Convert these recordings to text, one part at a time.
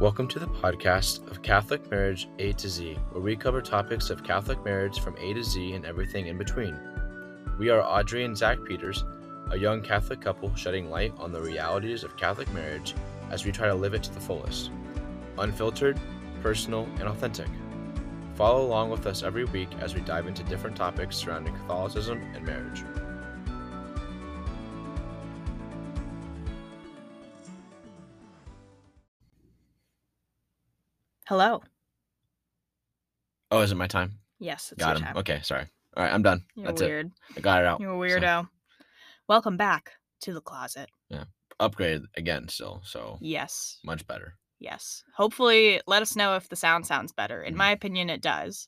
Welcome to the podcast of Catholic Marriage A to Z, where we cover topics of Catholic marriage from A to Z and everything in between. We are Audrey and Zach Peters, a young Catholic couple shedding light on the realities of Catholic marriage as we try to live it to the fullest. Unfiltered, personal, and authentic. Follow along with us every week as we dive into different topics surrounding Catholicism and marriage. Hello. Oh, is it my time? Yes, it's Got him. time. Okay, sorry. All right, I'm done. You're That's weird. it. I got it out. You're a So, weirdo. Welcome back to the closet. Yeah. Upgraded again still, so Yes. much better. Yes. Hopefully, let us know if the sound sounds better. In Mhm. my opinion, it does.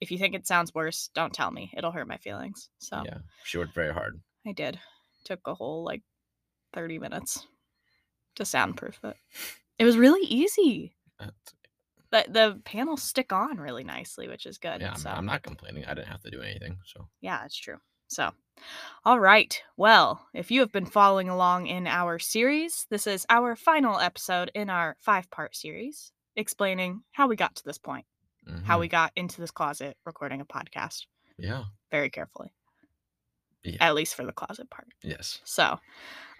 If you think it sounds worse, don't tell me. It'll hurt my feelings. So Yeah, she worked very hard. I did. Took a whole like 30 minutes to soundproof it. It was really easy. That's- The the panels stick on really nicely, which is good. yeah, I'm, so I'm not complaining. I didn't have to do anything. So Yeah, it's true. So, all right. Well, if you have been following along in our series, this is our final episode in our five part series explaining how we got to this point, how mhm, we got into this closet recording a podcast yeah, very carefully, Yeah. at least for the closet part. yes, So,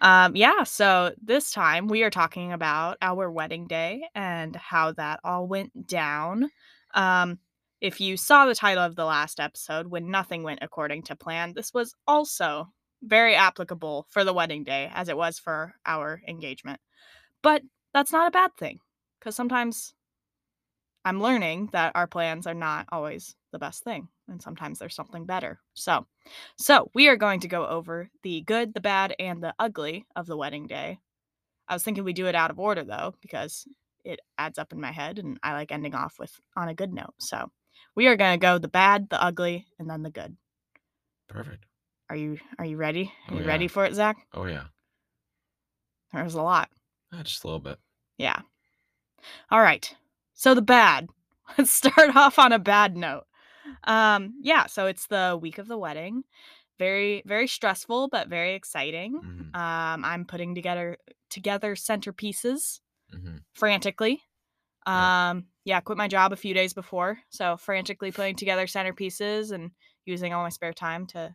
um, yeah, so this time we are talking about our wedding day and how that all went down. Um, if you saw the title of the last episode, When Nothing Went According to Plan, this was also very applicable for the wedding day as it was for our engagement. But that's not a bad thing because sometimes I'm learning that our plans are not always the best thing and sometimes there's something better. So, so we are going to go over the good, the bad, and the ugly of the wedding day. I was thinking we do it out of order though, because it adds up in my head and I like ending off with on a good note. So we are gonna go the bad, the ugly, and then the good. perfect. Are you are you ready? Are Oh, you yeah. ready for it, Zach? Oh yeah, There's a lot. Ah, just a little bit. Yeah. All right. So the bad. Let's start off on a bad note. Um, yeah, so it's the week of the wedding. Very, very stressful, but very exciting. hmm Um, I'm putting together together centerpieces hmm frantically. Yeah. Um, yeah, quit my job a few days before, so frantically putting together centerpieces and using all my spare time to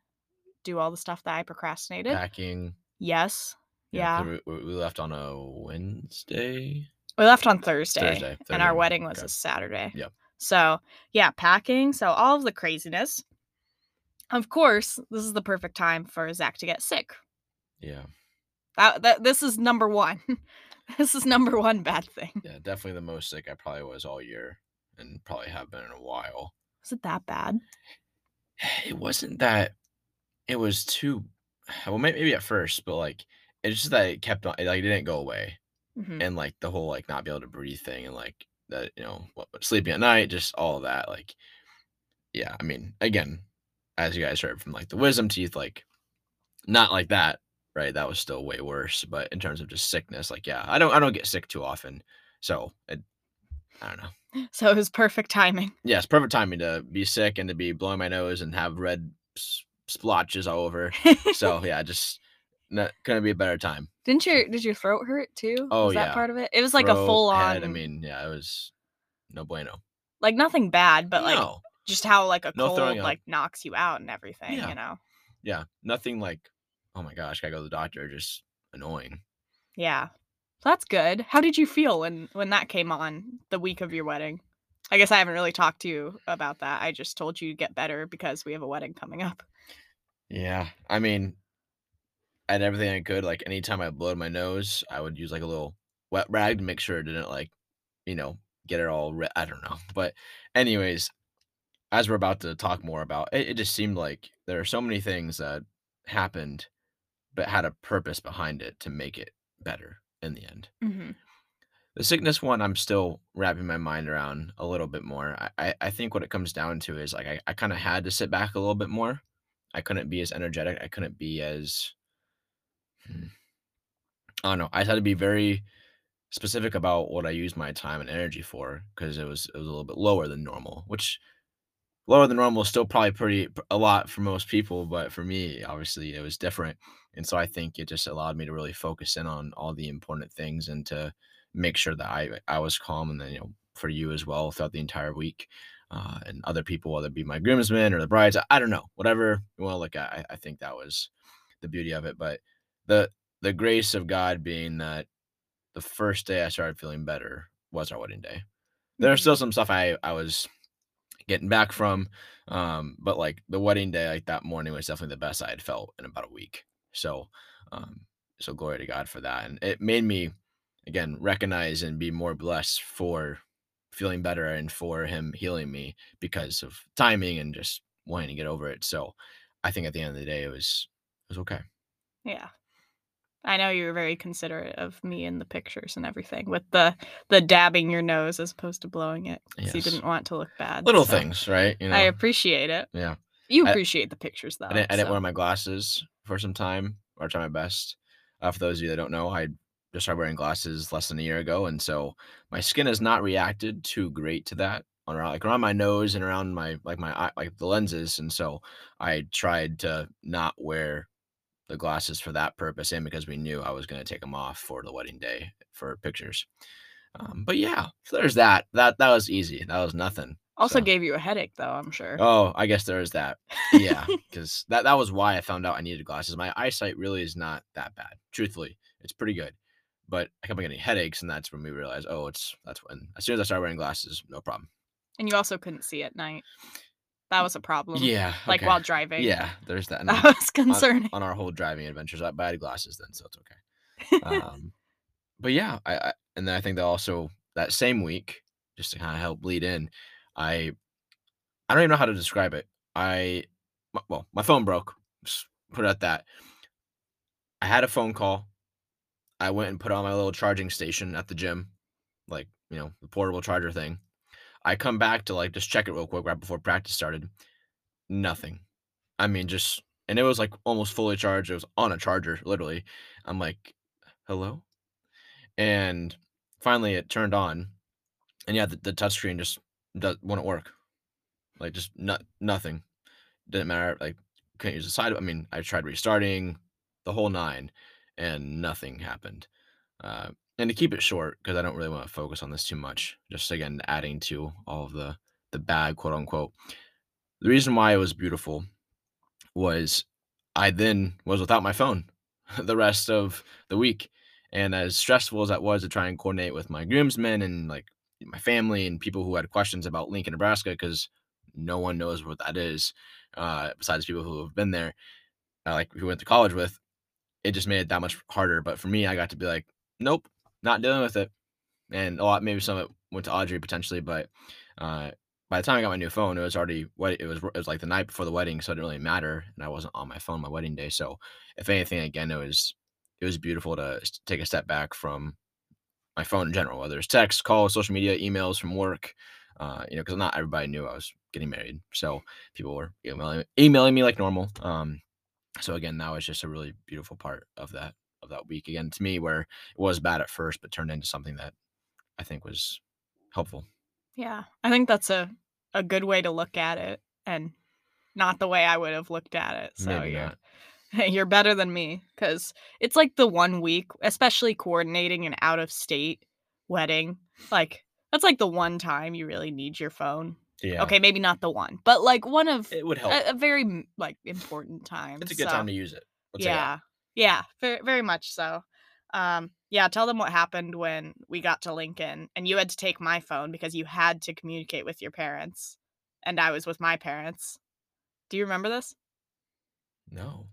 do all the stuff that I procrastinated. Packing. Yes. yeah, We, we we left on a Wednesday. We left on Thursday, Thursday, and our wedding was okay. a Saturday. Yep. So, yeah, packing. So, all of the craziness. Of course, this is the perfect time for Zach to get sick. Yeah, That, that this is number one. this is number one bad thing. yeah, definitely the most sick I probably was all year, and probably have been in a while. Was it that bad? It wasn't that. It was too. Well, maybe at first, but like it's just that it kept on. It, like it didn't go away. Mhm. and like the whole like not be able to breathe thing and like that you know sleeping at night just all of that like yeah i mean again as you guys heard from like the wisdom teeth like not like that right that was still way worse but in terms of just sickness like yeah i don't i don't get sick too often so it, i don't know So it was perfect timing. yeah it's perfect timing to be sick and to be blowing my nose and have red splotches all over so yeah just not gonna be a better time Didn't your did your throat hurt too? Oh, was that yeah. part of it? It was like a full on, head, i mean yeah it was no bueno like nothing bad, but like just how like a No cold like knocks you out and everything. Yeah. You know? yeah, nothing like, oh my gosh, gotta go to the doctor. Just annoying. Yeah. That's good. How did you feel when when that came on the week of your wedding? I guess I haven't really talked to you about that. I just told you to get better because we have a wedding coming up. Yeah, I mean, I had everything I could. Like anytime I blowed my nose, I would use like a little wet rag to make sure it didn't like, you know, get it all. Re- I don't know, but anyways, as we're about to talk more about, it, it just seemed like there are so many things that happened, but had a purpose behind it to make it better in the end. Mm-hmm. The sickness one, I'm still wrapping my mind around a little bit more. I, I, I think what it comes down to is like I, I kind of had to sit back a little bit more. I couldn't be as energetic. I couldn't be as I don't know. I had to be very specific about what I used my time and energy for because it was it was a little bit lower than normal, which lower than normal is still probably pretty a lot for most people, but for me, obviously, it was different. And so I think it just allowed me to really focus in on all the important things and to make sure that I I was calm, and then you know for you as well throughout the entire week, uh, and other people, whether it be my groomsmen or the brides, I, I don't know, whatever you want to look at. I, I think that was the beauty of it, but the the grace of God being that the first day I started feeling better was our wedding day. There's Mhm. still some stuff I I was getting back from, um, but like the wedding day, like that morning was definitely the best I had felt in about a week. So, um, so glory to God for that, and it made me again recognize and be more blessed for feeling better and for Him healing me because of timing and just wanting to get over it. So, I think at the end of the day, it was it was okay. Yeah. I know you were very considerate of me in the pictures and everything with the the dabbing your nose as opposed to blowing it 'cause you Yes. didn't want to look bad. Little so things, right? You know, I appreciate it. yeah. You I- appreciate the pictures though. I didn't, I didn't wear my glasses for some time, or try my best. Uh, for those of you that don't know, I just started wearing glasses less than a year ago, and so my skin has not reacted too great to that on around like around my nose and around my like my eye, like the lenses, and so I tried to not wear the glasses for that purpose, and because we knew I was going to take them off for the wedding day for pictures. Um, but yeah, so there's that. That that was easy. That was nothing. also so- gave you a headache though, I'm sure. Oh, I guess there is that. Yeah, because that that was why I found out I needed glasses. My eyesight really is not that bad. Truthfully, it's pretty good, but I kept getting headaches, and that's when we realized, oh, it's that's when. As soon as I started wearing glasses, no problem. And you also couldn't see at night. That was a problem. Yeah, Like okay. while driving. Yeah, there's that. And That was concerning. on our whole driving adventures, I, but I had glasses then, so it's okay. Um, but yeah, I, I and then I think that also that same week, just to kind of help lead in, I I don't even know how to describe it. I well, my phone broke. Just put it at that. I had a phone call. I went and put on my little charging station at the gym, like you know the portable charger thing. I come back to like just check it real quick right before practice started. Nothing. I mean, just and it was like almost fully charged. It was on a charger, literally. I'm like, hello, and finally it turned on, and yeah, the, the touchscreen just does, wouldn't work. Like just not nothing. Didn't matter. Like couldn't use the side. I mean, I tried restarting the whole nine, and nothing happened. Uh, and to keep it short, because I don't really want to focus on this too much, just again adding to all of the the bad quote unquote. The reason why it was beautiful was I then was without my phone the rest of the week. And as stressful as that was to try and coordinate with my groomsmen and like my family and people who had questions about Lincoln, Nebraska, because no one knows what that is, uh, besides people who have been there, uh, like who went to college with, it just made it that much harder. But for me, I got to be like, nope, not dealing with it. And a lot, maybe some of it went to Audrey potentially, but uh, by the time I got my new phone, it was already what it was. It was like the night before the wedding, so it didn't really matter, and I wasn't on my phone my wedding day. So, if anything, again, it was it was beautiful to take a step back from my phone in general, whether it's text, calls, social media, emails from work. Uh, you know, because not everybody knew I was getting married, so people were emailing, emailing me like normal. Um, so again, that was just a really beautiful part of that that week. Again, to me, where it was bad at first, but turned into something that I think was helpful. Yeah. I think that's a a good way to look at it and not the way I would have looked at it. So Maybe you're not. you're better than me cuz it's like the one week, especially coordinating an out of state wedding. Like that's like the one time you really need your phone. Yeah. Okay, maybe not the one, but like one of It would help. a, a very like important time. it's a good so- time to use it. Let's yeah yeah very, very much so. Um yeah tell them what happened when we got to lincoln and you had to take my phone because you had to communicate with your parents and i was with my parents. Do you remember this? No.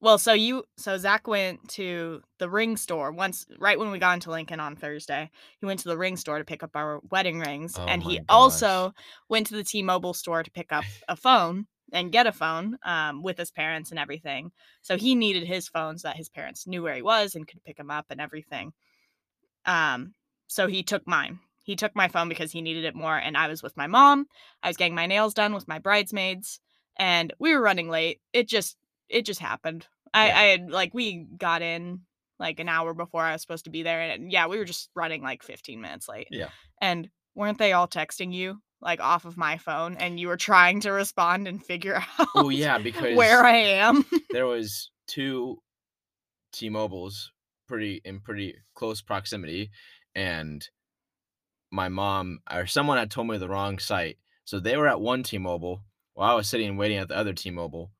well so you so zach went to the ring store once right when we got into lincoln on thursday he went to the ring store to pick up our wedding rings Oh and he my also went to the t-mobile store to pick up a phone and get a phone um, with his parents and everything. So he needed his phone so that his parents knew where he was and could pick him up and everything. Um, so he took mine. He took my phone because he needed it more and i was with my mom. I was getting my nails done with my bridesmaids and we were running late. It just it just happened. I, Yeah. I had like we got in like an hour before I was supposed to be there, and yeah, we were just running like 15 minutes late. Yeah. And weren't they all texting you like off of my phone, and you were trying to respond and figure out Oh yeah, because where I am? there was two T-Mobiles pretty in pretty close proximity, and my mom or someone had told me the wrong site. So they were at one T-Mobile while I was sitting and waiting at the other T-Mobile.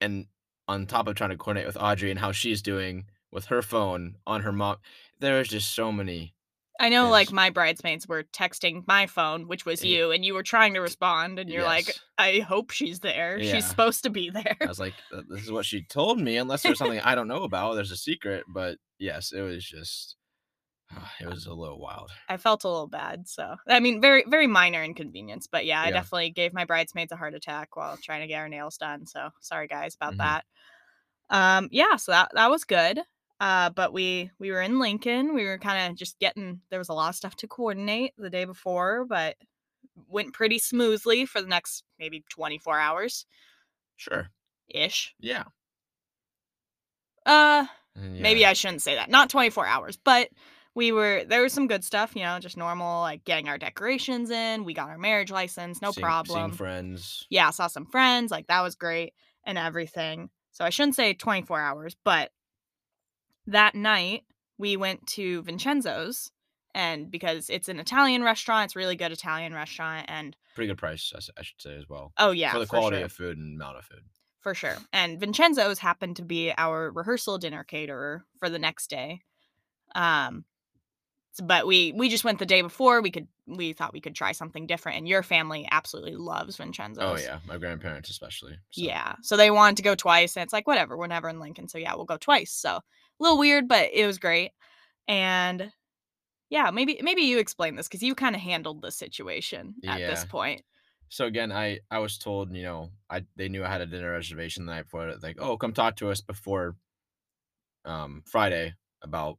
And on top of trying to coordinate with Audrey and how she's doing with her phone on her mom, there was just so many. I know, like my bridesmaids were texting my phone, which was you, and you were trying to respond, and you're like, "I hope she's there. Yeah. She's supposed to be there." I was like, "Uh, this is what she told me, unless there's something I don't know about. There's a secret. But yes, it was just, it was a little wild. I felt a little bad. So, I mean, very, very minor inconvenience, but yeah, I Yeah. definitely gave my bridesmaids a heart attack while trying to get our nails done. So, sorry guys about Mhm. that. Um, yeah, so that that was good. Uh, but we we were in Lincoln. We were kind of just getting. There was a lot of stuff to coordinate the day before, but went pretty smoothly for the next maybe 24 hours Sure. ish. Yeah. Uh, And maybe I shouldn't say that. Not 24 hours, but we were there was some good stuff, you know, just normal like getting our decorations in. We got our marriage license, no seeing- problem. Seeing friends. yeah, saw some friends, like that was great and everything. So I shouldn't say 24 hours, but that night we went to Vincenzo's and because it's an Italian restaurant, it's a really good Italian restaurant and Pretty good price, I should say as well. oh yeah, for the quality sure. of food and amount of food. for sure. And Vincenzo's happened to be our rehearsal dinner caterer for the next day. Um but we we just went the day before. We could we thought we could try something different and your family absolutely loves Vincenzo's. Oh yeah, my grandparents especially. so- Yeah. So they wanted to go twice and it's like whatever, we're never in Lincoln, so yeah, we'll go twice. So little weird, but it was great. And yeah, maybe maybe you explain this cuz you kind of handled the situation at this point. So again, I I was told, you know, I they knew I had a dinner reservation the night before. Like, oh, come talk to us before um Friday about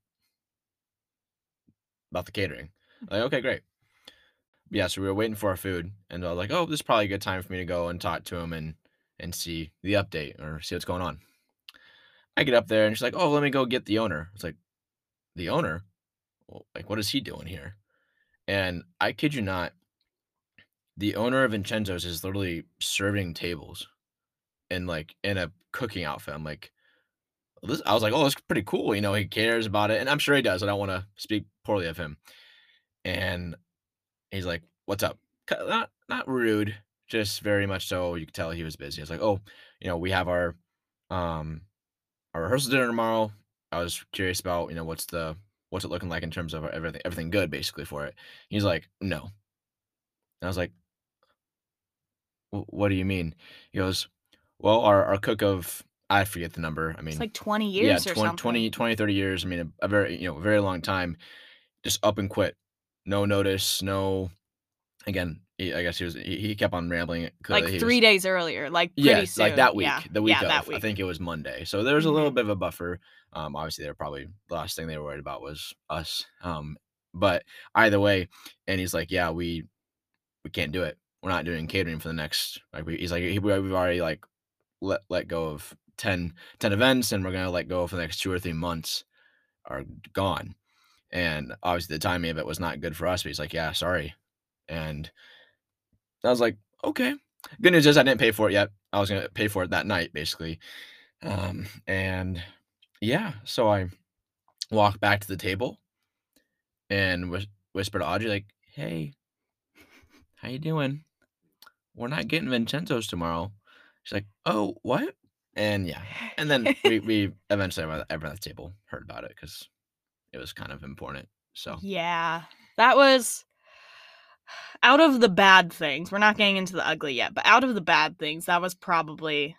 about the catering. Like, okay, great. Yeah, so we were waiting for our food, and I was like, oh, this is probably a good time for me to go and talk to him and and see the update or see what's going on. I get up there and she's like, oh, let me go get the owner. It's like, the owner? Well, like, what is he doing here? And I kid you not, the owner of Vincenzo's is literally serving tables in like in a cooking outfit. I'm like, this, I was like, oh, that's pretty cool. You know, he cares about it, and I'm sure he does. I don't want to speak poorly of him. And he's like, "What's up?" Not not rude, just very much so. You could tell he was busy. I was like, "Oh, you know, we have our um our rehearsal dinner tomorrow. I was curious about you know what's the what's it looking like in terms of everything everything good basically for it." He's like, "No," and I was like, "What do you mean?" He goes, "Well, our our cook of I forget the number. I mean, It's like 20 yeah, years or 20, something. 20, 20, 30 years. I mean, a, a very, you know, a very long time. Just up and quit. No notice. No. Again, he, I guess he was. He, he kept on rambling. like 3 was- days earlier, like pretty Yeah, soon. like that week. Yeah. The week yeah, of. that I think it was Monday. So there was a little Mhm. bit of a buffer. Um, obviously, they were probably the last thing they were worried about was us. Um, but either way, and he's like, yeah, we we can't do it. We're not doing catering for the next. Like we, he's like, "He- we- we've already like let let go of 10, 10 events, and we're gonna let go for the next two or three months are gone. And obviously, the timing of it was not good for us. But he's like, yeah, sorry. And I was like, okay. Good news is I didn't pay for it yet. I was gonna pay for it that night, basically. Um, and yeah, so I walked back to the table and whis- whispered to Audrey, like, "Hey, how you doing? We're not getting Vincenzo's tomorrow." She's like, "Oh, what?" And yeah, and then we we eventually everyone at the table heard about it because it was kind of important. So Yeah. That was out of the bad things. We're not getting into the ugly yet, but out of the bad things, that was probably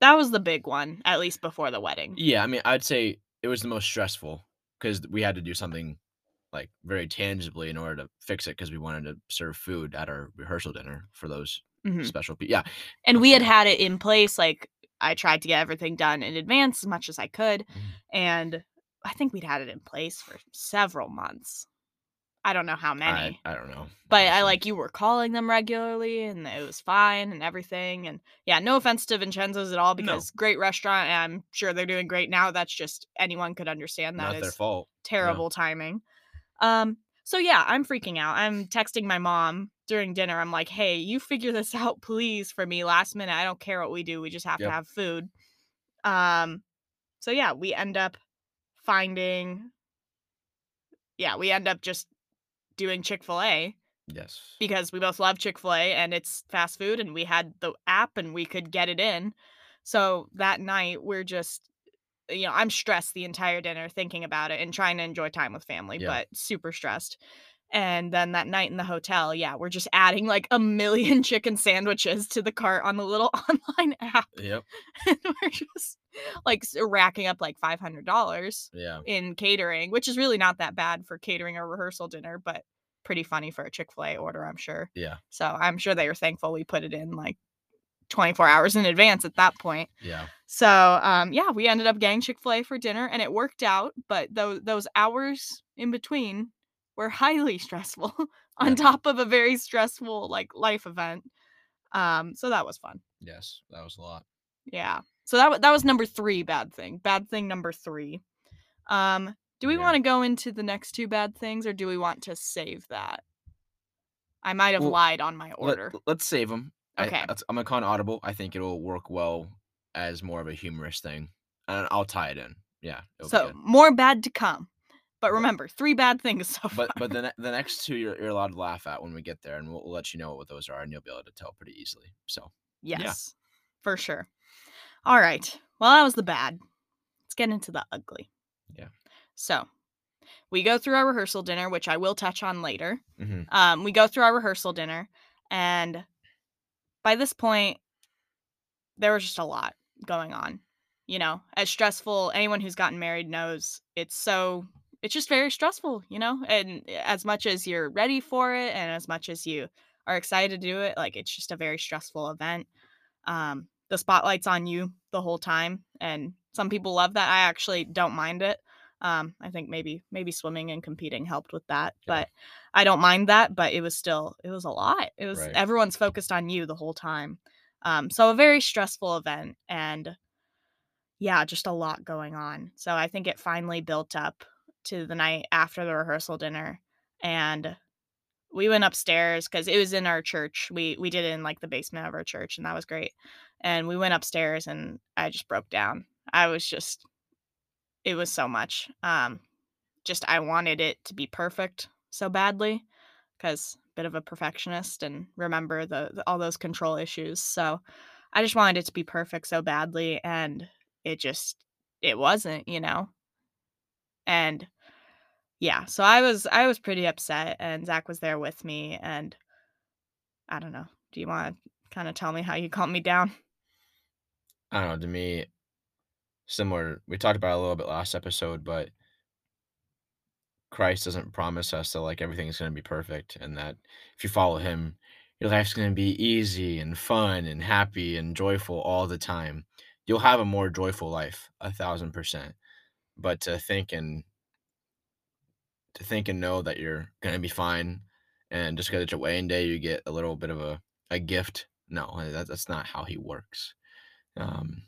that was the big one, at least before the wedding. yeah, I mean, I'd say it was the most stressful because we had to do something like very tangibly in order to fix it because we wanted to serve food at our rehearsal dinner for those Mhm. special people. Yeah, And we had had it in place like I tried to get everything done in advance as much as I could, Mhm. and I think we'd had it in place for several months. I don't know how many. I, I don't know, But I like you were calling them regularly and it was fine and everything. And yeah, no offense to Vincenzo's at all No. because great restaurant and I'm sure they're doing great now. That's just anyone could understand that not is their fault. terrible timing. Um so yeah, I'm freaking out. I'm texting my mom during dinner. I'm like, "Hey, you figure this out please for me last minute. I don't care what we do. We just have Yep. to have food." Um so yeah, we end up finding yeah, we end up just doing Chick-fil-A Yes. because we both love Chick-fil-A and it's fast food and we had the app and we could get it in. So that night we're just you know, I'm stressed the entire dinner thinking about it and trying to enjoy time with family, Yeah. but super stressed. And then that night in the hotel, yeah, we're just adding like a million chicken sandwiches to the cart on the little online app. Yep. And we're just like racking up like $500 Yeah. in catering, which is really not that bad for catering a rehearsal dinner, but pretty funny for a Chick fil A order, I'm sure. Yeah. So I'm sure they were thankful we put it in like 24 hours in advance at that point. Yeah. So um, yeah, we ended up getting Chick fil A for dinner and it worked out, but those, those hours in between were highly stressful on Yeah. top of a very stressful like life event. Um, so that was fun. Yes. That was a lot. Yeah. So that that was number three bad thing. Bad thing number three. Um, do we Yeah. want to go into the next two bad things, or do we want to save that? I might have Well, lied on my order. let's save them. Okay. I, that's- I'm gonna call audible. I think it'll work well as more of a humorous thing, and I'll tie it in. Yeah. so more bad to come. But remember, three bad things so far. But but the ne- the next two you're, you're allowed to laugh at when we get there, and we'll, we'll let you know what those are, and you'll be able to tell pretty easily. So yes, for sure. All right. Well, that was the bad. Let's get into the ugly. Yeah. So we go through our rehearsal dinner, which I will touch on later. mhm, um, we go through our rehearsal dinner and by this point there was just a lot going on you know as stressful anyone who's gotten married knows it's so it's just very stressful you know and as much as you're ready for it and as much as you are excited to do it like it's just a very stressful event um the spotlight's on you the whole time and some people love that i actually don't mind it um i think maybe maybe swimming and competing helped with that Yeah. but I don't mind that, but it was still it was a lot. It was Right. everyone's focused on you the whole time. Um, so a very stressful event and yeah, just a lot going on. So I think it finally built up to the night after the rehearsal dinner and we went upstairs because it was in our church. We we did it in like the basement of our church and that was great. And we went upstairs and I just broke down. I was just it was so much. Um just I wanted it to be perfect so badly because bit of a perfectionist and remember the, the all those control issues. So I just wanted it to be perfect so badly and it just it wasn't, you know. And yeah, so I was I was pretty upset and Zach was there with me and I don't know. Do you want to kind of tell me how you calmed me down? I don't know. To me, similar. We talked about a little bit last episode, but Christ doesn't promise us that like everything's going to be perfect, and that if you follow Him, your life's going to be easy and fun and happy and joyful all the time. You'll have a more joyful life, a thousand percent. But to think and to think and know that you're going to be fine, and just because it's your wedding day, you get a little bit of a a gift. No, that, that's not how He works. Um,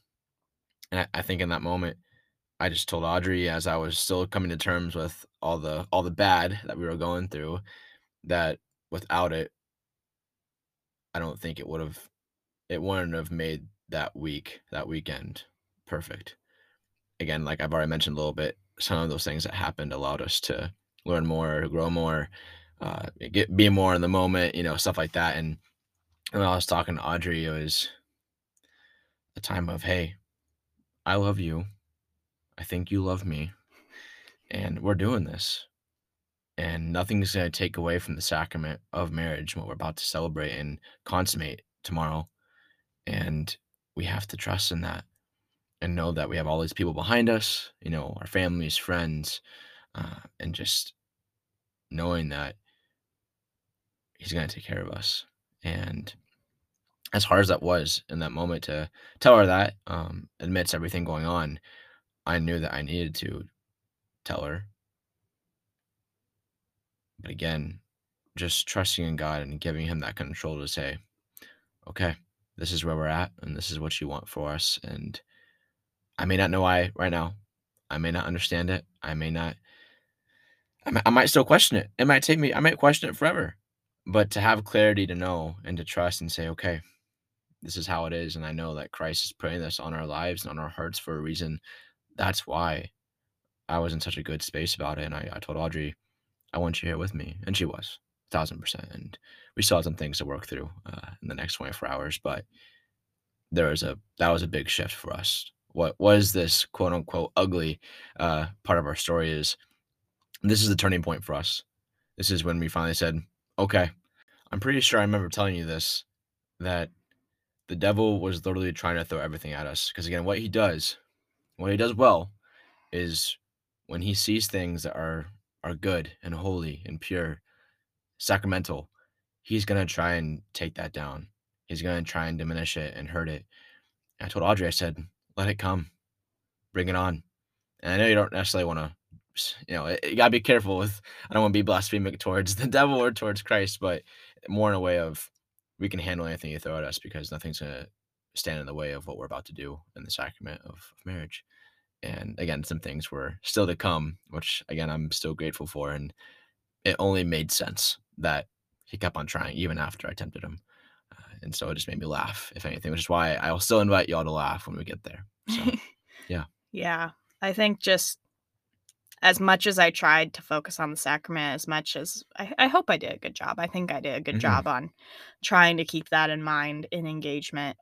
and I, I think in that moment, I just told Audrey as I was still coming to terms with all the all the bad that we were going through, that without it, I don't think it would have it wouldn't have made that week, that weekend perfect. Again, like I've already mentioned a little bit, some of those things that happened allowed us to learn more, grow more, uh, get be more in the moment, you know, stuff like that. And when I was talking to Audrey, it was a time of, hey, I love you. I think you love me. And we're doing this. And nothing's going to take away from the sacrament of marriage, what we're about to celebrate and consummate tomorrow. And we have to trust in that and know that we have all these people behind us, you know, our families, friends, uh, and just knowing that He's going to take care of us. And as hard as that was in that moment to tell her that, um, amidst everything going on, I knew that I needed to tell her. But again, just trusting in God and giving Him that control to say, okay, this is where we're at, and this is what you want for us. And I may not know why right now. I may not understand it. I may not. I might, I might still question it. It might take me. I might question it forever. But to have clarity to know and to trust and say, okay, this is how it is, and I know that Christ is putting this on our lives and on our hearts for a reason. That's why I was in such a good space about it. And I, I told Audrey, I want you here with me. And she was, thousand percent. And we still some things to work through uh, in the next 24 hours, but there was a that was a big shift for us. What was this quote unquote ugly uh, part of our story is this is the turning point for us. This is when we finally said, okay, I'm pretty sure I remember telling you this that the devil was literally trying to throw everything at us. Because again, what he does, what he does well, is when he sees things that are are good and holy and pure, sacramental, he's gonna try and take that down. He's gonna try and diminish it and hurt it. And I told Audrey, I said, let it come, bring it on. And I know you don't necessarily want to you know, you gotta be careful with. I don't want to be blasphemic towards the devil or towards Christ, but more in a way of we can handle anything you throw at us because nothing's gonna stand in the way of what we're about to do in the sacrament of, of marriage. And again, some things were still to come, which again I'm still grateful for, and it only made sense that he kept on trying even after I tempted him. And so it just made me laugh, if anything, which is why I'll still invite y'all to laugh when we get there. So, yeah. yeah. I think just as much as I tried to focus on the sacrament, as much as I, I hope I did a good job. I think I did a good Mhm. job on trying to keep that in mind in engagement.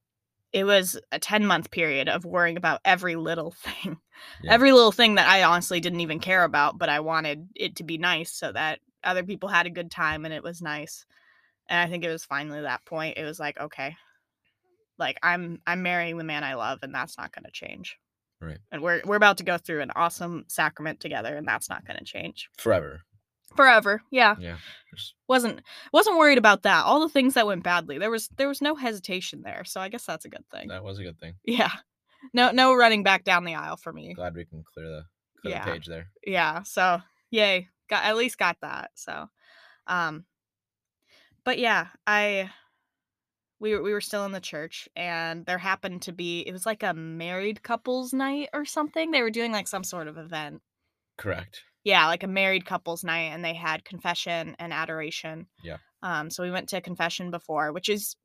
It was a 10 month period of worrying about every little thing, Yeah. every little thing that I honestly didn't even care about, but I wanted it to be nice so that other people had a good time and it was nice. And I think it was finally that point. It was like, okay, like I'm I'm marrying the man I love and that's not going to change Right. and we're we're about to go through an awesome sacrament together and that's not going to change Forever. forever yeah Yeah. Wasn't wasn't worried about that all the things that went badly there was there was no hesitation there so i guess that's a good thing that was a good thing. yeah no no running back down the aisle for me Glad we can clear the clear Yeah. the page there. yeah so yay got at least got that so um but yeah i we were, we were still in the church and there happened to be it was like a married couples night or something they were doing like some sort of event Correct. yeah, like a married couples night, and they had confession and adoration. Yeah. Um, so we went to confession before, which is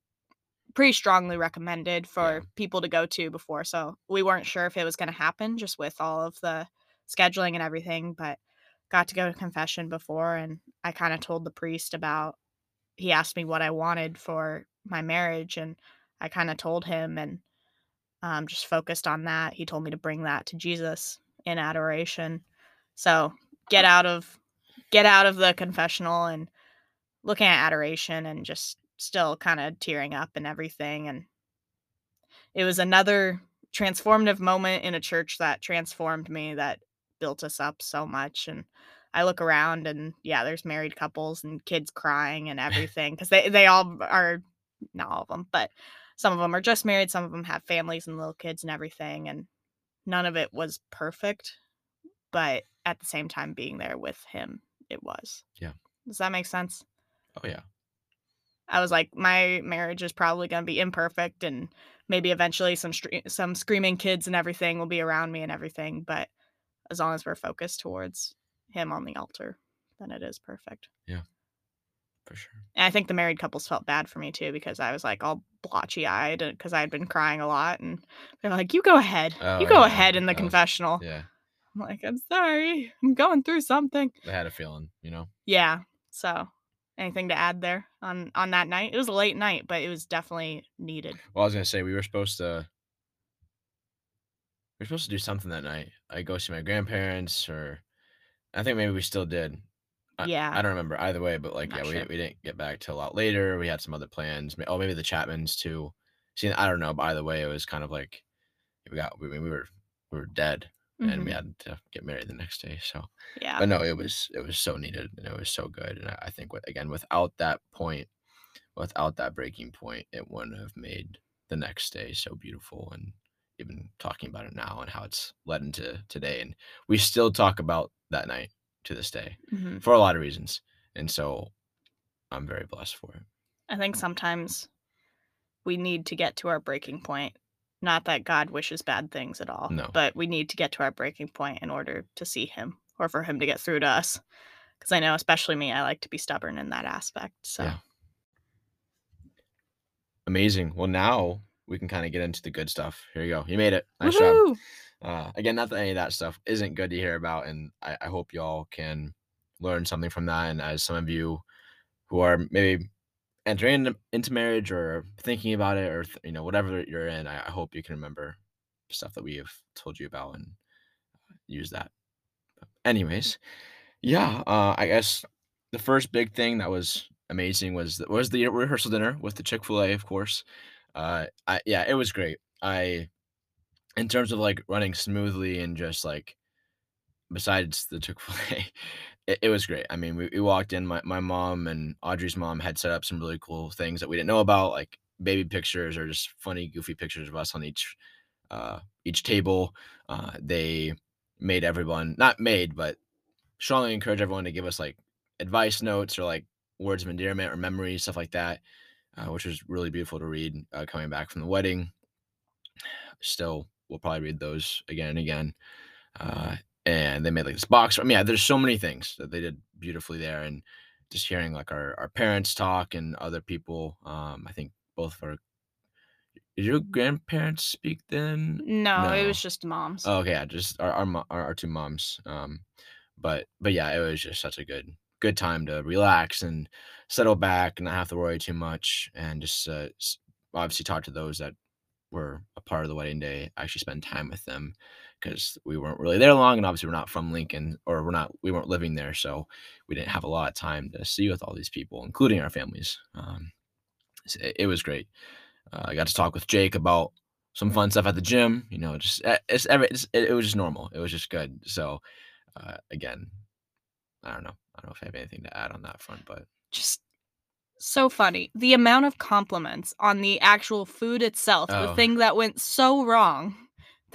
pretty strongly recommended for Yeah. people to go to before. So we weren't sure if it was going to happen just with all of the scheduling and everything, but got to go to confession before, and I kind of told the priest about. He asked me what I wanted for my marriage, and I kind of told him, and um, just focused on that. He told me to bring that to Jesus in adoration. So get out of get out of the confessional and looking at adoration and just still kind of tearing up and everything and it was another transformative moment in a church that transformed me that built us up so much and I look around and yeah there's married couples and kids crying and everything cuz they they all are not all of them but some of them are just married some of them have families and little kids and everything and none of it was perfect but at the same time being there with him it was Yeah. does that make sense Oh yeah. i was like my marriage is probably going to be imperfect and maybe eventually some stre- some screaming kids and everything will be around me and everything but as long as we're focused towards him on the altar then it is perfect Yeah. For sure. and i think the married couples felt bad for me too because i was like all blotchy eyed because uh, i had been crying a lot and they're like you go ahead Oh, you go yeah, ahead in the that was- confessional Yeah. i'm like i'm sorry i'm going through something I had a feeling, you know. Yeah. So, anything to add there on on that night? It was a late night, but it was definitely needed. Well, I was gonna say we were supposed to. We were supposed to do something that night. I go see my grandparents, or I think maybe we still did. I, Yeah. I don't remember either way, but like, Not yeah, we, sure. we didn't get back till a lot later. We had some other plans. Oh, maybe the Chapmans too. See, I don't know, By the way, it was kind of like we got we, we were we were dead, and we Mhm. had to get married the next day. So, Yeah. but no, it was it was so needed, and it was so good. And I, I think what again, without that point, without that breaking point, it wouldn't have made the next day so beautiful. And even talking about it now and how it's led into today, and we still talk about that night to this day Mhm. for a lot of reasons. And so, I'm very blessed for it. I think sometimes we need to get to our breaking point. Not that God wishes bad things at all, No. but we need to get to our breaking point in order to see Him or for Him to get through to us. Because I know, especially me, I like to be stubborn in that aspect. So, Yeah. Amazing. Well, now we can kind of get into the good stuff. Here you go. You made it. Nice job. Uh, again, not that any of that stuff isn't good to hear about, and I, I hope y'all can learn something from that, and as some of you who are maybe entering into, into marriage or thinking about it or th- you know whatever you're in, I, I hope you can remember stuff that we have told you about and use that. Anyways, yeah, uh, I guess the first big thing that was amazing was was the rehearsal dinner with the Chick Fil A, of course. Uh, I yeah, it was great. I in terms of like running smoothly and just like besides the Chick Fil A, it, it was great. I mean, we, we walked in. My my mom and Audrey's mom had set up some really cool things that we didn't know about, like baby pictures or just funny, goofy pictures of us on each uh each table. Uh, they made everyone not made, but strongly encourage everyone to give us like advice notes or like words of endearment or memories, stuff like that, uh, which was really beautiful to read uh, coming back from the wedding. Still, we'll probably read those again and again. Uh, and they made like this box. I mean, yeah, there's so many things that they did beautifully there, and just hearing like our, our parents talk and other people. Um, I think both of our did your grandparents speak then? No, it was just moms. Oh, okay, yeah, just our our, our our two moms. Um, but but yeah, it was just such a good good time to relax and settle back and not have to worry too much, and just uh, obviously talk to those that were a part of the wedding day. Actually, spend time with them because we weren't really there long, and obviously we're not from Lincoln or we're not we weren't living there, so we didn't have a lot of time to see with all these people, including our families. Um, it, it was great. Uh, I got to talk with Jake about some fun stuff at the gym. You know, just uh, it's, it's it, it was just normal. It was just good. So uh, again, I don't know. I don't know if I have anything to add on that front, but Just so funny. The amount of compliments on the actual food itself, the Oh. thing that went so wrong.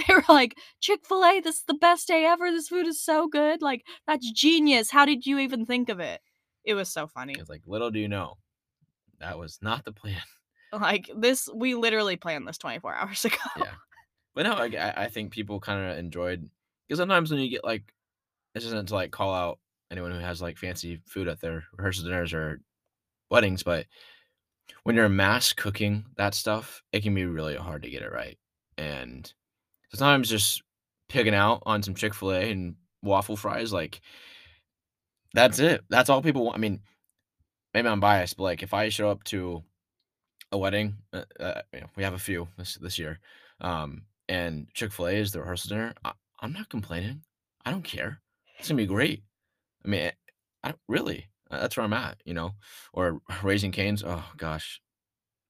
They were like, Chick fil A, this is the best day ever. This food is so good. Like, that's genius. How did you even think of it? It was so funny. it's like little do you know, that was not the plan. Like, this, we literally planned this 24 hours ago. Yeah, but no, I I I think people kind of enjoyed because sometimes when you get like it's just not to like call out anyone who has like fancy food at their rehearsal dinners or weddings, but when you're mass cooking that stuff, it can be really hard to get it right. And sometimes just picking out on some Chick fil A and waffle fries, like, that's it. That's all people want. I mean, maybe I'm biased, but like if I show up to a wedding, uh, uh, you know, we have a few this this year, um, and Chick fil A is the rehearsal dinner, I, I'm not complaining. I don't care. It's gonna be great. I mean, eh, I don't really. Uh, that's where I'm at, you know. Or Raising Cane's. Oh gosh,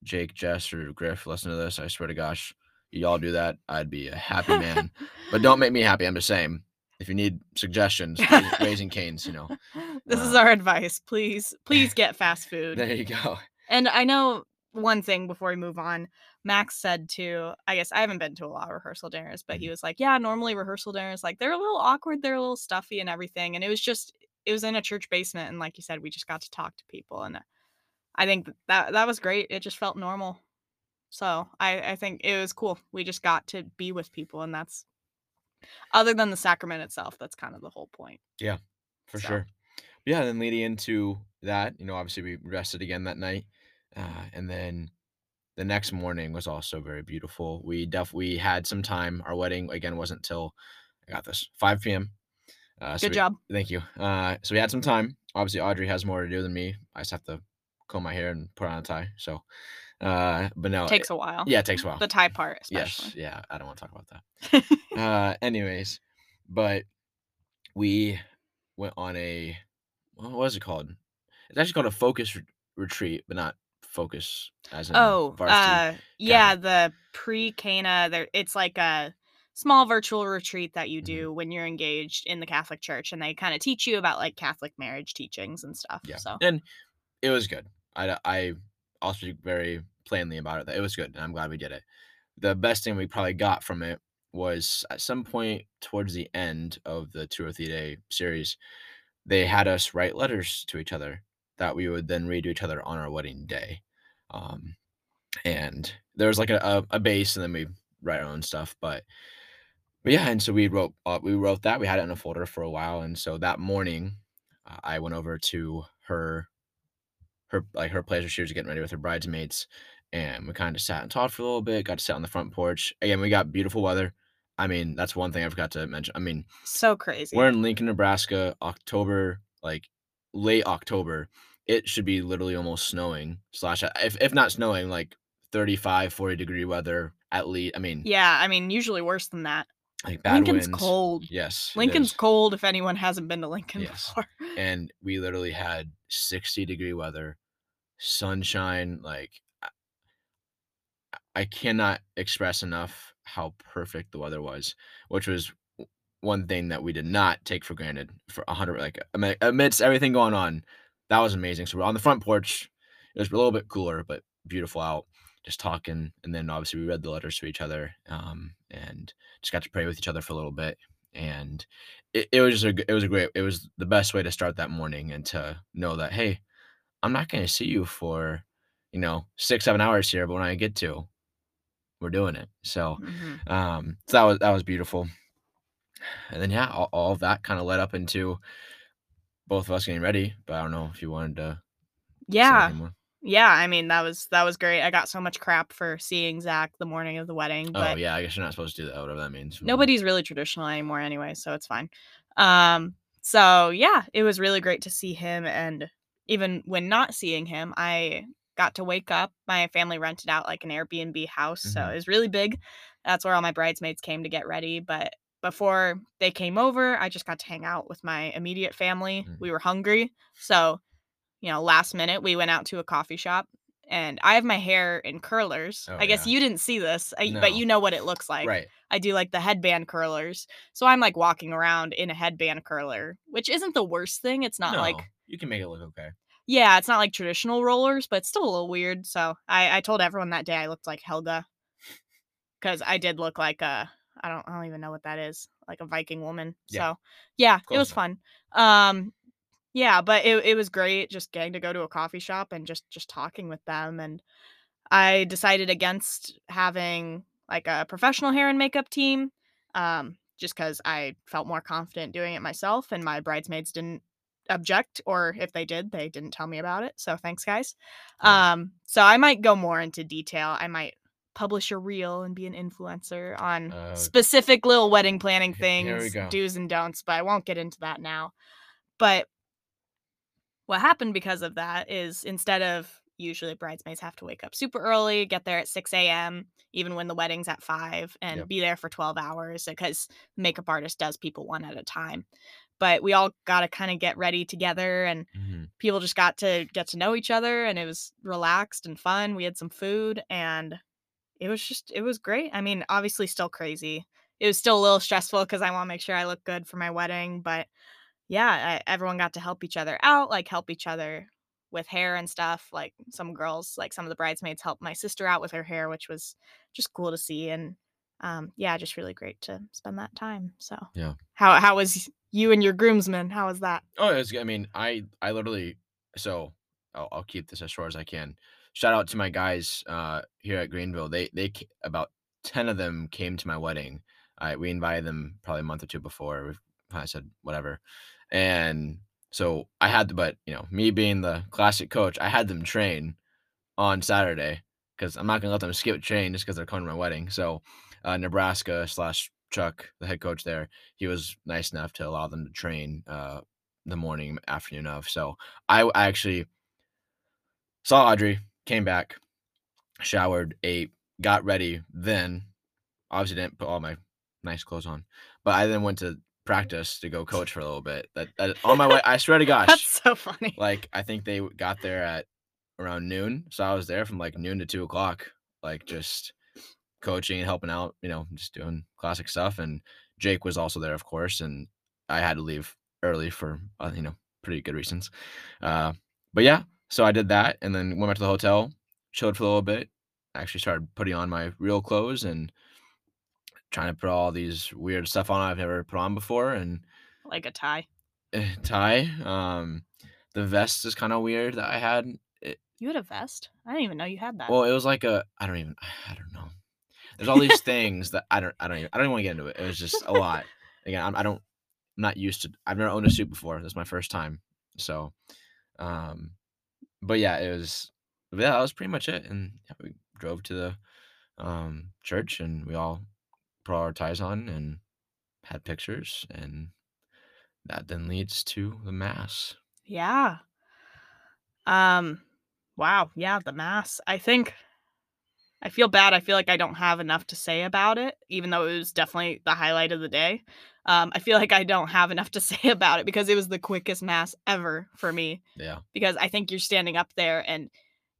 Jake, Jess, or Griff, listen to this. I swear to gosh, y'all do that. I'd be a happy man. but don't make me happy. I'm the same. If you need suggestions, Raising Cane's, you know. this is Uh, our advice. Please, please get fast food. There you go. And I know one thing before we move on, Max said to, I guess I haven't been to a lot of rehearsal dinners, but he was like, Yeah, normally rehearsal dinners, like they're a little awkward, they're a little stuffy and everything. And it was just it was in a church basement, and like you said, we just got to talk to people. And I think that that was great. It just felt normal. So I, I think it was cool. We just got to be with people, and that's other than the sacrament itself, that's kind of the whole point. Yeah, for So- sure. Yeah, then leading into that, you know, obviously we rested again that night. Uh, and then the next morning was also very beautiful. We def we had some time. Our wedding again wasn't till I got this 5 p.m. Uh, so Good we- job. Thank you. Uh, so we had some time. Obviously, Audrey has more to do than me. I just have to comb my hair and put on a tie. So, uh, but no, it Takes a while. yeah, it takes a while. The tie part, Yes, yeah, I don't want to talk about that. uh, anyways, but we went on a what was it called? It's actually called a focus re- retreat, but not focus as Oh, uh, yeah, the pre Cana. There, it's like a small virtual retreat that you Mhm. do when you're engaged in the Catholic Church, and they kind of teach you about like Catholic marriage teachings and stuff. yeah, So and it was good. I I I'll speak very plainly about it. That it was good, and I'm glad we did it. The best thing we probably got from it was at some point towards the end of the two or three day series, they had us write letters to each other that we would then read to each other on our wedding day. Um, and there was like a, a, a base, and then we write our own stuff. But but yeah, and so we wrote uh, we wrote that we had it in a folder for a while, and so that morning, uh, I went over to her her like her place where she was getting ready with her bridesmaids, and we kind of sat and talked for a little bit. Got to sit on the front porch. Again, we got beautiful weather. I mean, that's one thing I forgot to mention. I mean, so crazy. we're in Lincoln, Nebraska, October like late October, it should be literally almost snowing slash if if not snowing, like 35, 40 degree weather at least. I mean, Yeah, I mean, usually worse than that. like bad Lincoln's winds. cold. Yes, Lincoln's cold if anyone hasn't been to Lincoln Yes. before. and we literally had 60 degree weather, sunshine. Like I, I cannot express enough how perfect the weather was, which was one thing that we did not take for granted for a hundred. Like amidst everything going on, that was amazing. So we're on the front porch. It was a little bit cooler, but beautiful out. Just talking, and then obviously we read the letters to each other, um, and just got to pray with each other for a little bit. And it, it was just a, it was a great, it was the best way to start that morning, and to know that hey, I'm not going to see you for, you know, six seven hours here, but when I get to, we're doing it. So, Mhm. um, so that was that was beautiful. And then yeah, all, all of that kind of led up into both of us getting ready. But I don't know if you wanted to Yeah. Yeah, I mean, that was that was great. I got so much crap for seeing Zach the morning of the wedding, Oh yeah, I guess you're not supposed to do that. Whatever that means. nobody's really traditional anymore anyway, so it's fine. Um, so yeah, it was really great to see him and even when not seeing him, I got to wake up. My family rented out like an Airbnb house, so Mhm. it was really big. That's where all my bridesmaids came to get ready, but before they came over, I just got to hang out with my immediate family. Mhm. We were hungry, so you know, last minute we went out to a coffee shop and I have my hair in curlers. Oh, I guess yeah. you didn't see this, I, No. but you know what it looks like. right. I do like the headband curlers. So I'm like walking around in a headband curler, which isn't the worst thing. It's not no, like you can make it look okay. yeah, it's not like traditional rollers, but it's still a little weird. So I, I told everyone that day I looked like Helga. Cause I did look like a I don't I don't even know what that is. Like a Viking woman. Yeah. So yeah, it was fun. Um yeah, but it, it was great just getting to go to a coffee shop and just just talking with them and I decided against having like a professional hair and makeup team um just cuz I felt more confident doing it myself and my bridesmaids didn't object or if they did they didn't tell me about it. So thanks guys. Um so I might go more into detail. I might publish a reel and be an influencer on Uh, specific little wedding planning things, do's and don'ts, but I won't get into that now. But what happened because of that is instead of usually bridesmaids have to wake up super early, get there at 6 a.m., even when the wedding's at 5, and Yep. be there for 12 hours because makeup artist does people one at a time. But we all got to kind of get ready together and Mhm. people just got to get to know each other and it was relaxed and fun. We had some food and it was just it was great. I mean, obviously still crazy. It was still a little stressful because I want to make sure I look good for my wedding, but yeah, I, everyone got to help each other out, like help each other with hair and stuff. Like some girls, like some of the bridesmaids helped my sister out with her hair, which was just cool to see. And um, yeah, just really great to spend that time. So Yeah. how how was you and your groomsmen? How was that? Oh, it's. I mean, I I literally. So I'll, I'll keep this as short as I can. Shout out to my guys uh, here at Greenville. They they about ten of them came to my wedding. I we invited them probably a month or two before. I said whatever, and so I had to. But you know, me being the classic coach, I had them train on Saturday because I'm not gonna let them skip train just because they're coming to my wedding. So uh, Nebraska slash Chuck, the head coach there, he was nice enough to allow them to train uh, the morning, afternoon of. So I, I actually saw Audrey, came back, showered, ate, got ready. Then obviously didn't put all my nice clothes on, but I then went to practice to go coach for a little bit. That, that on my way, I swear to gosh, That's so funny. like I think they got there at around noon, so I was there from like noon to two o'clock, like just coaching and helping out, you know, just doing classic stuff. And Jake was also there, of course, and I had to leave early for uh, you know pretty good reasons. Uh, but yeah, so I did that, and then went back to the hotel, chilled for a little bit. Actually started putting on my real clothes and trying to put all these weird stuff on I've never put on before, and like a tie. eh, tie. Um, the vest is kind of weird that I had. It, You had a vest? I didn't even know you had that. well, it was like a I don't even I don't know. There's all these things that I don't I don't even I don't even want to get into it. It was just a lot. Again, I'm, I don't I'm not used to. I've never owned a suit before. This is my first time. So, um, but yeah, it was. Yeah, that was pretty much it. And yeah, we drove to the um church, and we all put our ties on and had pictures, and that then leads to the mass. Yeah. Um, wow, yeah, the mass. I think I feel bad. I feel like I don't have enough to say about it, even though it was definitely the highlight of the day. Um, I feel like I don't have enough to say about it because it was the quickest mass ever for me. Yeah. Because I think you're standing up there, and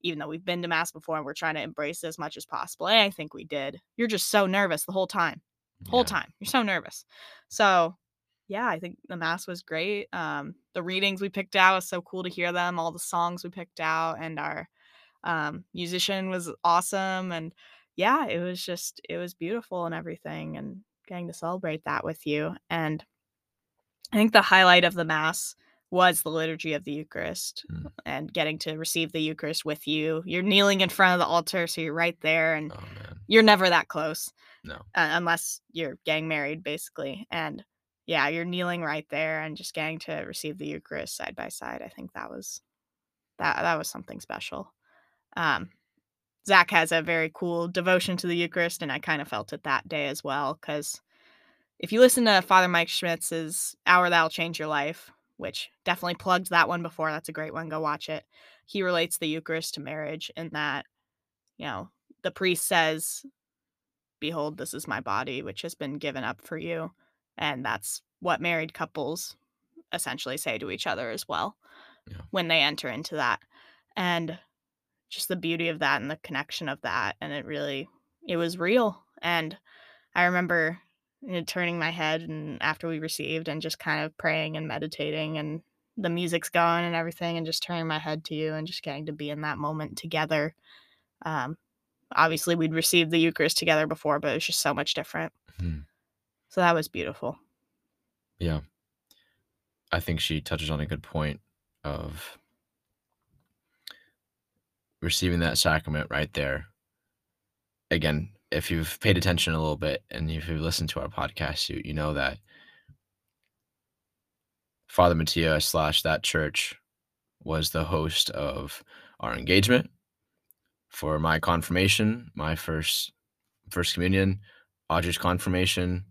even though we've been to mass before and we're trying to embrace it as much as possible, and I think we did, you're just so nervous the whole time. The whole yeah. time. You're so nervous. So, yeah, I think the mass was great. Um, the readings we picked out was so cool to hear them. All the songs we picked out, and our um, musician was awesome. And yeah, it was just it was beautiful and everything, and getting to celebrate that with you. And I think the highlight of the mass was the liturgy of the Eucharist Mm. and getting to receive the Eucharist with you. You're kneeling in front of the altar, so you're right there, and Oh you're never that close No. uh, unless you're getting married, basically. And yeah, you're kneeling right there and just getting to receive the Eucharist side by side. I think that was that that was something special. Um, Zach has a very cool devotion to the Eucharist, and I kind of felt it that day as well. Because if you listen to Father Mike Schmitz's "Hour That'll Change Your Life," which definitely plugged that one before, that's a great one. Go watch it. He relates the Eucharist to marriage in that, you know, the priest says, Behold, this is my body, which has been given up for you. And that's what married couples essentially say to each other as well Yeah. when they enter into that. And just the beauty of that and the connection of that. And it really, it was real. And I remember you know, turning my head and after we received and just kind of praying and meditating and the music's going and everything and just turning my head to you and just getting to be in that moment together. Um, obviously we'd received the Eucharist together before, but it was just so much different. Mhm. So that was beautiful. Yeah. I think she touches on a good point of receiving that sacrament right there. Again, if you've paid attention a little bit and if you've listened to our podcast, you you know that Father Mattia slash that church was the host of our engagement for my confirmation, my first first communion, Audrey's confirmation,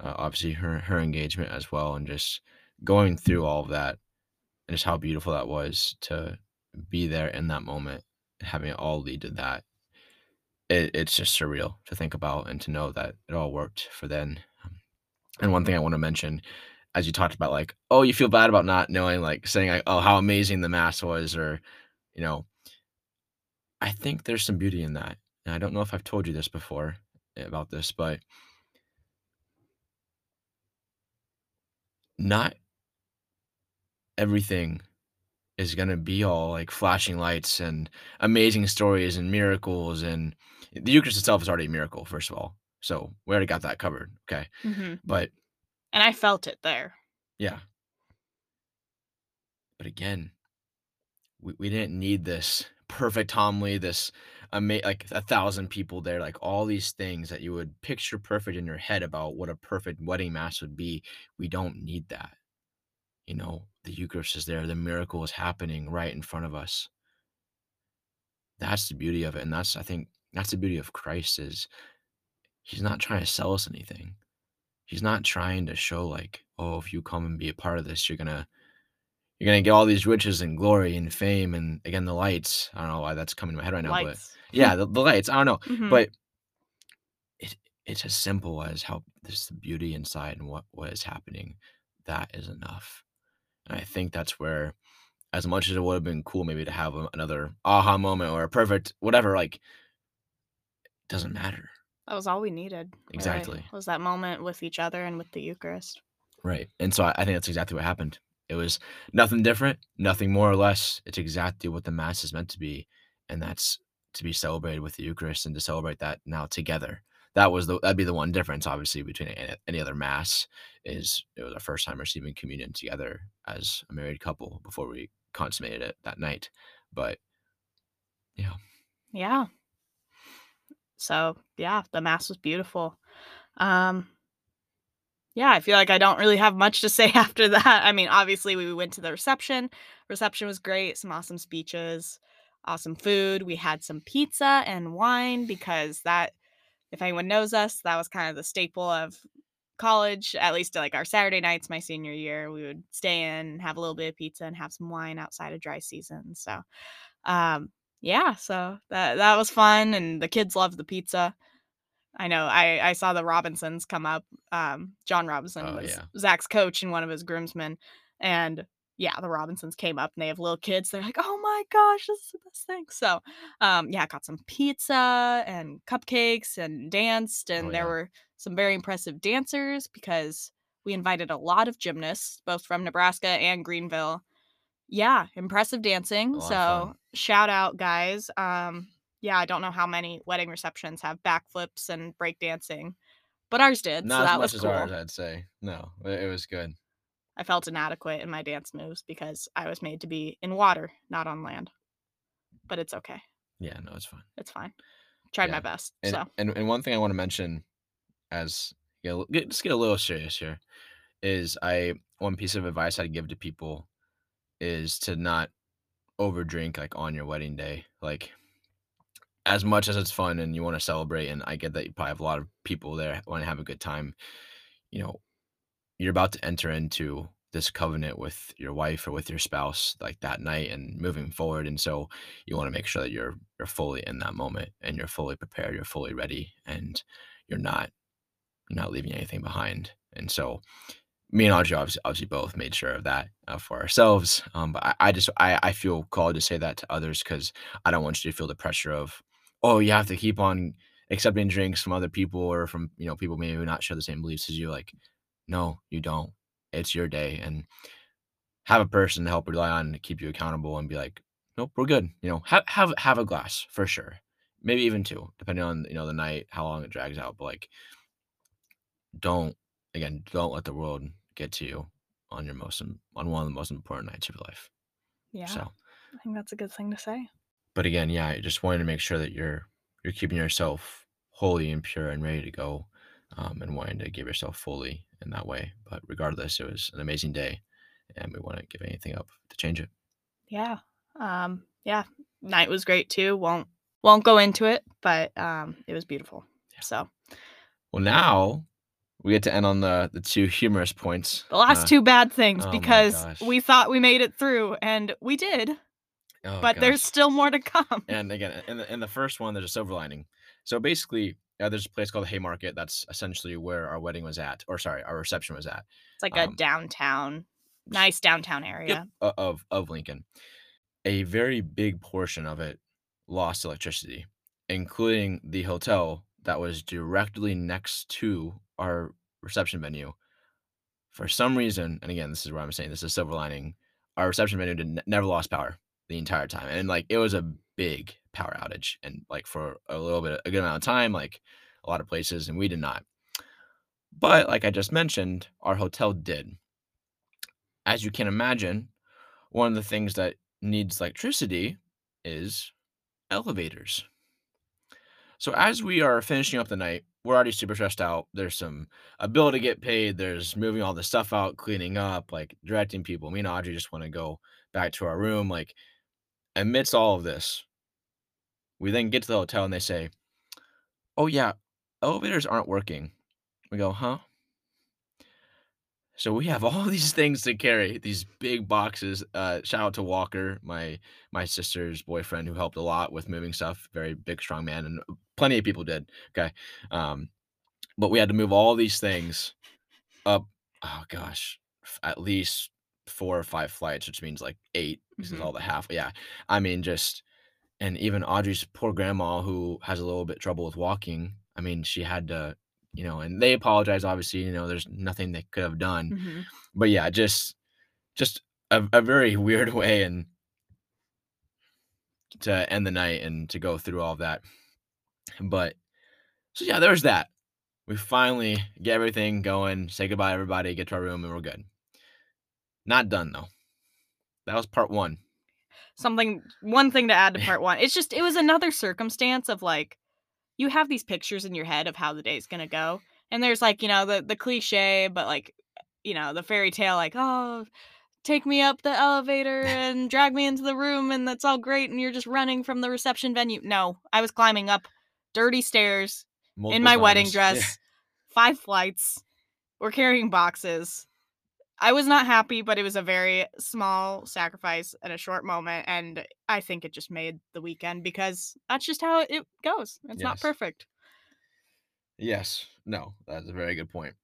uh, obviously her her engagement as well, and just going through all of that and just how beautiful that was to be there in that moment, having it all lead to that. It, it's just surreal to think about and to know that it all worked for then. And one thing I want to mention, as you talked about, like, oh, you feel bad about not knowing, like saying, like, oh, how amazing the mass was, or, you know, I think there's some beauty in that. And I don't know if I've told you this before eh, about this, but not everything is going to be all like flashing lights and amazing stories and miracles and the Eucharist itself is already a miracle first of all. So we already got that covered, okay? Mm-hmm. But And I felt it there. yeah. But again, we, we didn't need this perfect homily, this ama- like a thousand people there, like all these things that you would picture perfect in your head about what a perfect wedding mass would be. We don't need that. You know, the Eucharist is there, the miracle is happening right in front of us. That's the beauty of it. And that's, I think, that's the beauty of Christ is he's not trying to sell us anything. He's not trying to show like, oh, if you come and be a part of this, you're gonna you're gonna get all these riches and glory and fame and again the lights. I don't know why that's coming to my head right now, but yeah, the, the lights. I don't know, Mhm. but it it's as simple as how this the beauty inside and what what is happening. That is enough, and I think that's where, as much as it would have been cool maybe to have a- another aha moment or a perfect whatever, like, doesn't matter. that was all we needed. really, Exactly. Was that moment with each other and with the Eucharist. Right. And so I, I think that's exactly what happened. It was nothing different, nothing more or less. It's exactly what the Mass is meant to be. And that's to be celebrated with the Eucharist and to celebrate that now together. That was the that'd be the one difference, obviously, between any, other Mass is it was our first time receiving communion together as a married couple before we consummated it that night. But yeah, Yeah. So yeah, the mass was beautiful. Um yeah, I feel like I don't really have much to say after that. I mean, obviously we went to the reception. Reception was great, some awesome speeches, awesome food. We had some pizza and wine because that if anyone knows us, that was kind of the staple of college, at least like our Saturday nights, my senior year, we would stay in, have a little bit of pizza, and have some wine outside of dry season. So, um, yeah, so that that was fun, and the kids loved the pizza. I know. I I saw the Robinsons come up. Um, John Robinson Oh, was yeah. Zach's coach and one of his groomsmen, and yeah, the Robinsons came up and they have little kids. They're like, "Oh my gosh, this is the best thing!" So, um, yeah, got some pizza and cupcakes and danced, and Oh, there yeah. were some very impressive dancers because we invited a lot of gymnasts, both from Nebraska and Greenville. Yeah, impressive dancing. A lot of So shout out, guys. Um, yeah, I don't know how many wedding receptions have backflips and breakdancing, but ours did, so Not as that much was as cool. ours, I'd say. No, it was good. I felt inadequate in my dance moves because I was made to be in water, not on land. But it's okay. Yeah, no, it's fine. It's fine. Tried my best. And, so and and one thing I want to mention, as li- get just get a little serious here, is I one piece of advice I'd give to people is to not overdrink like on your wedding day. Like as much as it's fun and you want to celebrate, and I get that you probably have a lot of people there want to have a good time. You know, you're about to enter into this covenant with your wife or with your spouse like that night and moving forward and so you want to make sure that you're you're fully in that moment and you're fully prepared you're fully ready and you're not you're not leaving anything behind and so me and Audrey obviously, obviously both made sure of that uh, for ourselves um, but I, I just I, I feel called to say that to others because I don't want you to feel the pressure of oh you have to keep on accepting drinks from other people or from you know people maybe not share the same beliefs as you like no, you don't. It's your day, and have a person to help rely on to keep you accountable and be like, nope, we're good. You know, have have have a glass for sure, maybe even two, depending on you know the night, how long it drags out. But like, don't again, don't let the world get to you on your most on one of the most important nights of your life. yeah, So, I think that's a good thing to say. but again, yeah, I just wanted to make sure that you're you're keeping yourself holy and pure and ready to go, um, and wanting to give yourself fully in that way. But regardless, it was an amazing day, and we wouldn't give anything up to change it. Yeah. Um, yeah. Night was great too. Won't won't go into it, but um it was beautiful. Yeah. So Well, now we get to end on the the two humorous points. the last Uh, two bad things oh because we thought we made it through and we did, oh but there's still more to come. And again, in the in the first one, there's a silver lining. So basically, uh, there's a place called Haymarket. That's essentially where our wedding was at, or sorry, our reception was at. It's like a um, downtown, nice downtown area. Yep, of of Lincoln. A very big portion of it lost electricity, including the hotel that was directly next to our reception venue. For some reason, and again, this is where I'm saying this is silver lining. Our reception venue did never lost power the entire time, and like it was a big power outage, and like for a little bit, a good amount of time, like a lot of places, and we did not. But like I just mentioned, our hotel did. As you can imagine, one of the things that needs electricity is elevators. So as we are finishing up the night, we're already super stressed out. There's some a bill to get paid. There's moving all the stuff out, cleaning up, like directing people. Me and Audrey just want to go back to our room. Like amidst all of this, we then get to the hotel and they say, "Oh yeah, elevators aren't working." We go, "Huh?" So we have all these things to carry, these big boxes. Uh, shout out to Walker, my my sister's boyfriend, who helped a lot with moving stuff. Very big, strong man, and plenty of people did. Okay, um, but we had to move all these things up. Oh gosh, at least four or five flights, which means like eight. This is Mhm. all the half. Yeah, I mean just, and even Audrey's poor grandma, who has a little bit trouble with walking. I mean, she had to, you know, and they apologize. Obviously, you know, there's nothing they could have done Mhm. but yeah, just just a, a very weird way and to end the night and to go through all of that. But so yeah, there's that. We finally get everything going, say goodbye everybody, get to our room, and we're good. Not done though. That was part one. Something one thing to add to part 1. It's just it was another circumstance of like you have these pictures in your head of how the day's going to go and there's like, you know, the the cliche but like you know, the fairy tale like, "Oh, take me up the elevator and drag me into the room and that's all great and you're just running from the reception venue." No, I was climbing up dirty stairs in Multiple my wedding times. Yeah. dress, 5 flights, we're carrying boxes. I was not happy, but it was a very small sacrifice at a short moment. And I think it just made the weekend because that's just how it goes. It's not perfect. Yes. No, that's a very good point.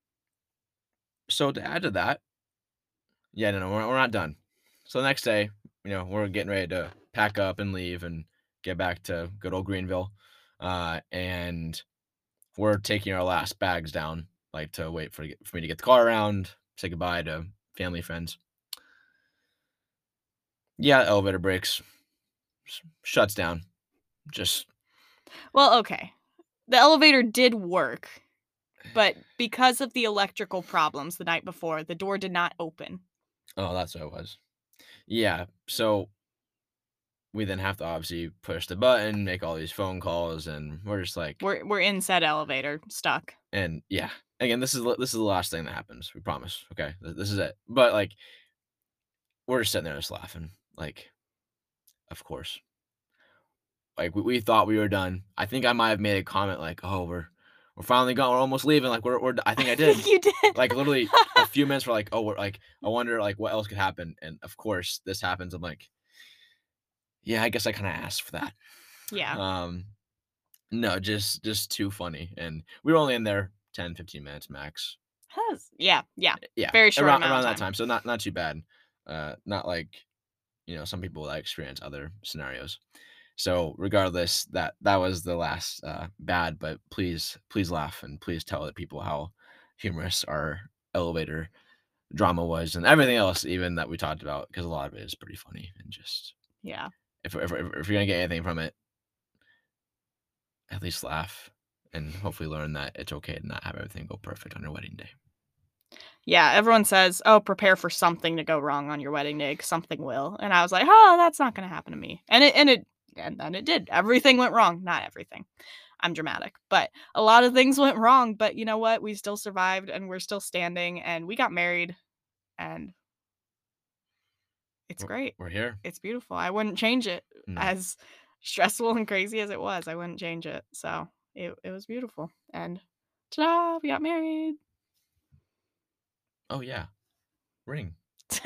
So to add to that, yeah, no, no, we're, we're not done. So the next day, you know, we're getting ready to pack up and leave and get back to good old Greenville. Uh, and we're taking our last bags down, like to wait for for me to get the car around, say goodbye to family friends. Yeah, elevator breaks, shuts down. Just Well, okay. The elevator did work, but because of the electrical problems the night before, the door did not open. oh, that's what it was. Yeah, so we then have to obviously push the button, make all these phone calls, and we're just like, We're we're in said elevator, stuck. and yeah, again, this is this is the last thing that happens. We promise. Okay, this is it. But like, we're just sitting there just laughing. Like, of course. Like we, we thought we were done. I think I might have made a comment like, "Oh, we're we're finally gone. We're almost leaving." Like we're we're. I think I did. you did. like literally a few minutes. We're like, "Oh, we're like." I wonder like what else could happen, and of course this happens. I'm like, yeah, I guess I kind of asked for that. yeah. Um, no, just just too funny, and we were only in there 10, 15 minutes max. Has- yeah, yeah. Yeah, Very short around, around that time. time. So not not too bad. Uh, not like you know some people that experience other scenarios. So regardless, that that was the last uh, bad. But please please laugh and please tell other people how humorous our elevator drama was and everything else even that we talked about because a lot of it is pretty funny and just Yeah. if if, if, if you're gonna get anything from it, at least laugh and hopefully learn that it's okay to not have everything go perfect on your wedding day. Yeah, everyone says, "Oh, prepare for something to go wrong on your wedding day. something will." And I was like, "Oh, that's not going to happen to me." And it and it and then it did. Everything went wrong. Not everything. I'm dramatic, but a lot of things went wrong, but you know what? We still survived and we're still standing and we got married and it's great. We're here. It's beautiful. I wouldn't change it No. as stressful and crazy as it was. I wouldn't change it. So, it it was beautiful. And ta-da, we got married. Oh yeah, ring.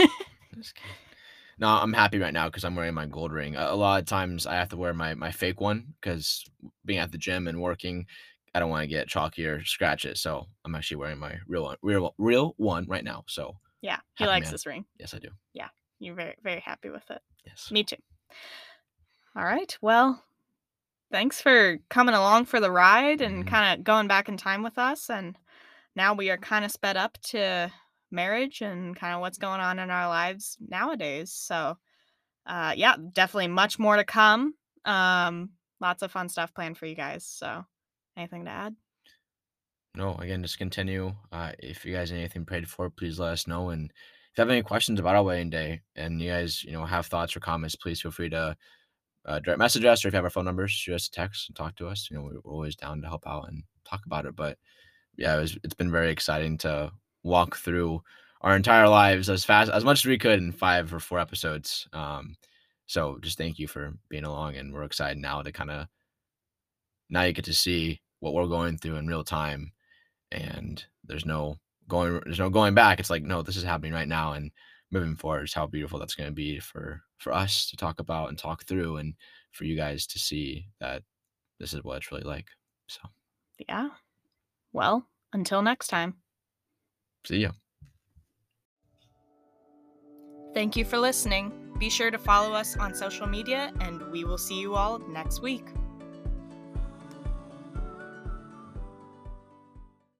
No, I'm happy right now because I'm wearing my gold ring. A, a lot of times I have to wear my my fake one because being at the gym and working, I don't want to get chalky or scratch it. So I'm actually wearing my real one, real real one right now. So Yeah, he likes man. this ring. yes, I do. Yeah, you're very very happy with it. Yes. Me too. All right. Well, thanks for coming along for the ride and Mhm. kind of going back in time with us. And now we are kind of sped up to marriage and kind of what's going on in our lives nowadays. So, uh, yeah, definitely much more to come. Um, lots of fun stuff planned for you guys. So, anything to add? No, again, just continue. Uh, if you guys anything prayed for, please let us know. And if you have any questions about our wedding day and you guys, you know, have thoughts or comments, please feel free to uh, direct message us or if you have our phone numbers, shoot us a text and talk to us. You know, we're, always down to help out and talk about it. But yeah, it was, it's been very exciting to walk through our entire lives as fast as much as we could in five or four episodes. Um, so just thank you for being along, and we're excited now to kind of now you get to see what we're going through in real time and there's no going there's no going back it's like no this is happening right now and moving forward is how beautiful that's going to be for for us to talk about and talk through and for you guys to see that this is what it's really like so Yeah. Well, until next time. see ya Thank you for listening. Be sure to follow us on social media, and we will see you all next week.